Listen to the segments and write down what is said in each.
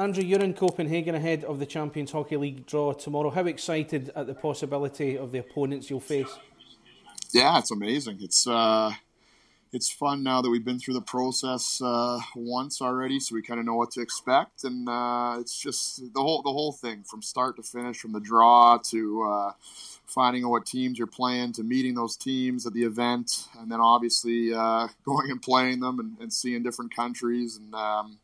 Andrew, you're in Copenhagen ahead of the Champions Hockey League draw tomorrow. How excited at the possibility of the opponents you'll face? Yeah, it's amazing. It's uh, it's fun now that we've been through the process uh, once already, so we kind of know what to expect, and uh, it's just the whole the whole thing from start to finish, from the draw to uh, finding out what teams you're playing to meeting those teams at the event, and then obviously uh, going and playing them and, and, seeing different countries, and um,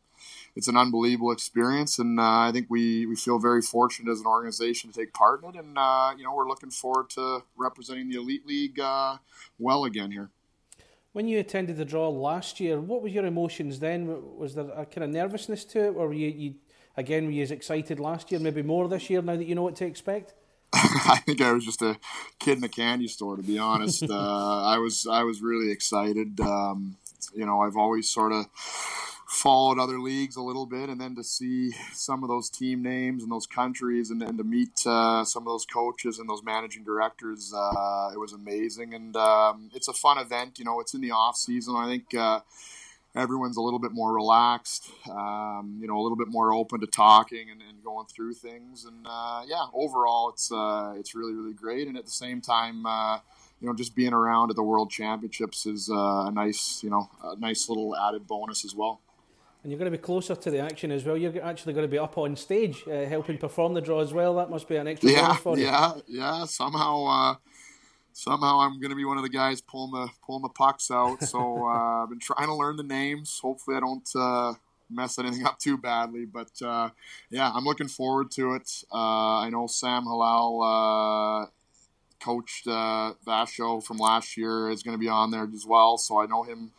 it's an unbelievable experience, and uh, I think we, we feel very fortunate as an organization to take part in it, and uh, you know we're looking forward to representing the elite league well again here. When you attended the draw last year, what were your emotions then? Was there a kind of nervousness to it, or were you, you again were you as excited last year, maybe more this year now that you know what to expect? I think I was just a kid in a candy store, to be honest. uh, I was I was really excited. Um, you know, I've always sort of followed other leagues a little bit, and then to see some of those team names and those countries, and, and to meet uh, some of those coaches and those managing directors, uh, it was amazing. And um, it's a fun event. You know, it's in the off season. I think. Uh, everyone's a little bit more relaxed, um, you know, a little bit more open to talking and, and going through things. And uh, yeah, overall, it's uh, it's really really great. And at the same time, uh, you know, just being around at the World Championships is uh, a nice, you know, a nice little added bonus as well. And you're going to be closer to the action as well. You're actually going to be up on stage uh, helping perform the draw as well. That must be an extra yeah, for you. Yeah, yeah. Somehow, uh, somehow I'm going to be one of the guys pulling the pulling the pucks out. So uh, I've been trying to learn the names. Hopefully, I don't uh, mess anything up too badly. But uh, yeah, I'm looking forward to it. Uh, I know Sam Hallam coached uh, Växjö from last year is going to be on there as well. So I know him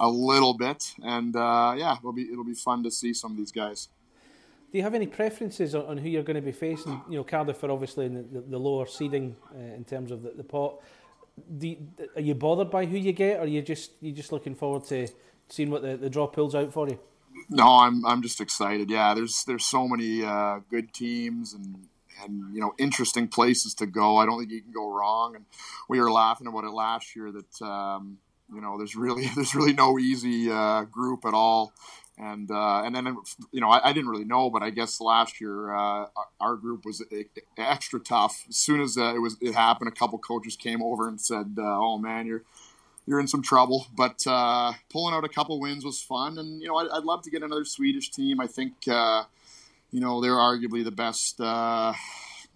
a little bit, and uh, yeah, it'll be it'll be fun to see some of these guys. Do you have any preferences on, on who you're going to be facing? You know, Cardiff are obviously in the, the lower seeding uh, in terms of the, the pot. You, are you bothered by who you get, or are you just you just looking forward to seeing what the, the draw pulls out for you? No, I'm I'm just excited. Yeah, there's there's so many uh, good teams and and you know interesting places to go. I don't think you can go wrong. And we were laughing about it last year that um, you know, there's really there's really no easy uh, group at all. And uh, and then you know I, I, didn't really know, but I guess last year uh, our group was extra tough. As soon as uh, it was it happened, a couple coaches came over and said, uh, "Oh man, you're you're in some trouble." But uh, pulling out a couple wins was fun, and you know I'd, I'd love to get another Swedish team. I think you know they're arguably the best.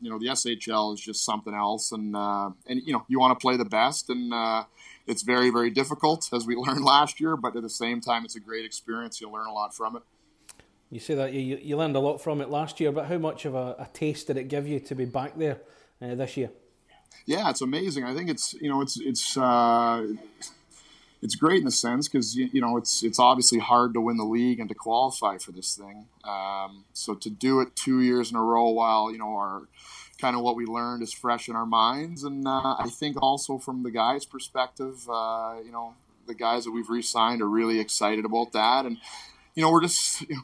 You know the SHL is just something else, and and you know you want to play the best and it's very, very difficult, as we learned last year, but at the same time, it's a great experience. You'll learn a lot from it. You say that you, you learned a lot from it last year, but how much of a, a taste did it give you to be back there uh, this year? Yeah, it's amazing. I think it's you know it's it's uh, it's great in the sense because you, you, know it's it's obviously hard to win the league and to qualify for this thing. Um, so to do it two years in a row while you know our kind of what we learned is fresh in our minds. And uh, I think also from the guys' perspective, uh, you know, the guys that we've re-signed are really excited about that. And you know, we're just. You know,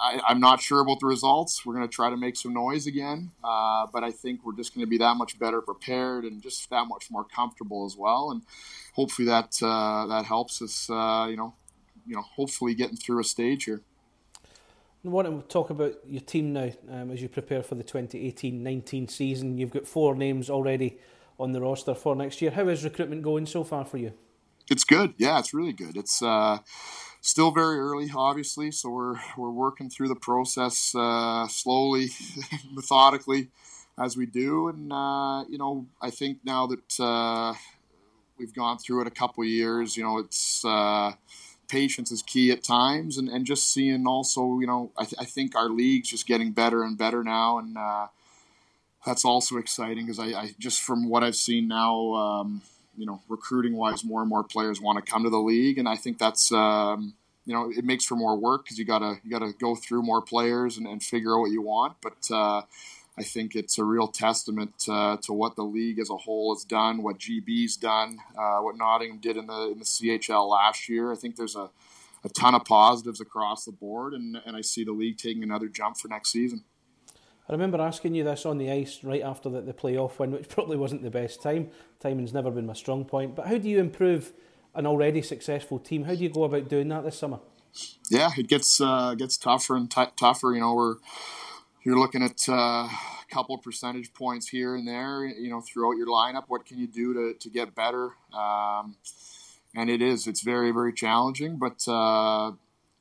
I, am not sure about the results. We're going to try to make some noise again, uh, but I think we're just going to be that much better prepared and just that much more comfortable as well. And hopefully that uh, that helps us. Uh, you know, you know, hopefully getting through a stage here. I want to talk about your team now um, as you prepare for the 2018-19 season. You've got four names already on the roster for next year. How is recruitment going so far for you? It's good. Yeah, it's really good. It's uh, still very early, obviously, so we're we're working through the process uh, slowly, methodically, as we do. And uh, you know, I think now that uh, we've gone through it a couple years, you know, it's uh, patience is key at times, and, and just seeing also, you know, I, th- I think our league's just getting better and better now, and uh, that's also exciting because I, I, just from what I've seen now, um, you know, recruiting wise, more and more players want to come to the league, and I think that's. Um, you know, it makes for more work because you gotta you gotta go through more players and, and figure out what you want. But uh, I think it's a real testament uh, to what the league as a whole has done, what GB's done, uh, what Nottingham did in the in the CHL last year. I think there's a, a ton of positives across the board, and, and I see the league taking another jump for next season. I remember asking you this on the ice right after the, the playoff win, which probably wasn't the best time. Timing's never been my strong point. But how do you improve an already successful team? How do you go about doing that this summer? yeah, it gets uh, gets tougher and t- tougher. You know, we're you're looking at uh, a couple of percentage points here and there. You know, throughout your lineup, what can you do to to get better? Um, and it is it's very very challenging, but. Uh,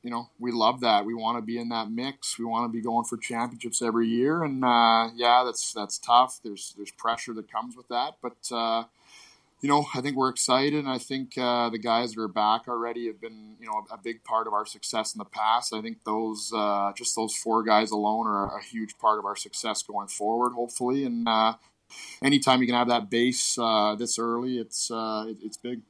you know, we love that. We want to be in that mix. We want to be going for championships every year, and uh, yeah, that's that's tough. There's there's pressure that comes with that, but uh, you know, I think we're excited. And I think uh, the guys that are back already have been, you know, a big part of our success in the past. I think those, uh, just those four guys alone are a huge part of our success going forward, hopefully. And uh, anytime you can have that base uh, this early, it's it, it's big.